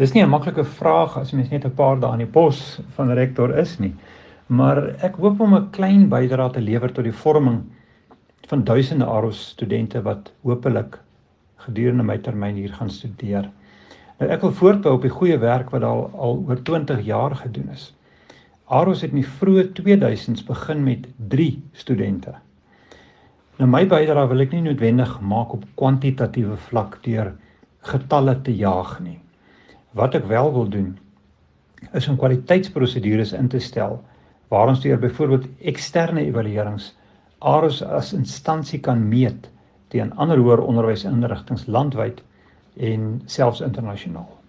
Dis nie 'n maklike vraag as mens net 'n paar dae in die pos van rektor is nie. Maar ek hoop om 'n klein bydrae te lewer tot die vorming van duisende AROS studente wat hopelik gedurende my termyn hier gaan studeer. Nou ek wil voortbou op die goeie werk wat al al oor 20 jaar gedoen is. AROS het in die vroeë 2000s begin met 3 studente. Nou my bydrae wil ek nie noodwendig maak op kwantitatiewe vlak deur getalle te jaag nie. Wat ek wel wil doen is om kwaliteitsprosedures in te stel waar ons deur byvoorbeeld eksterne evaluerings ARS as instansie kan meet teen ander hoër onderwysinstellings landwyd en selfs internasionaal.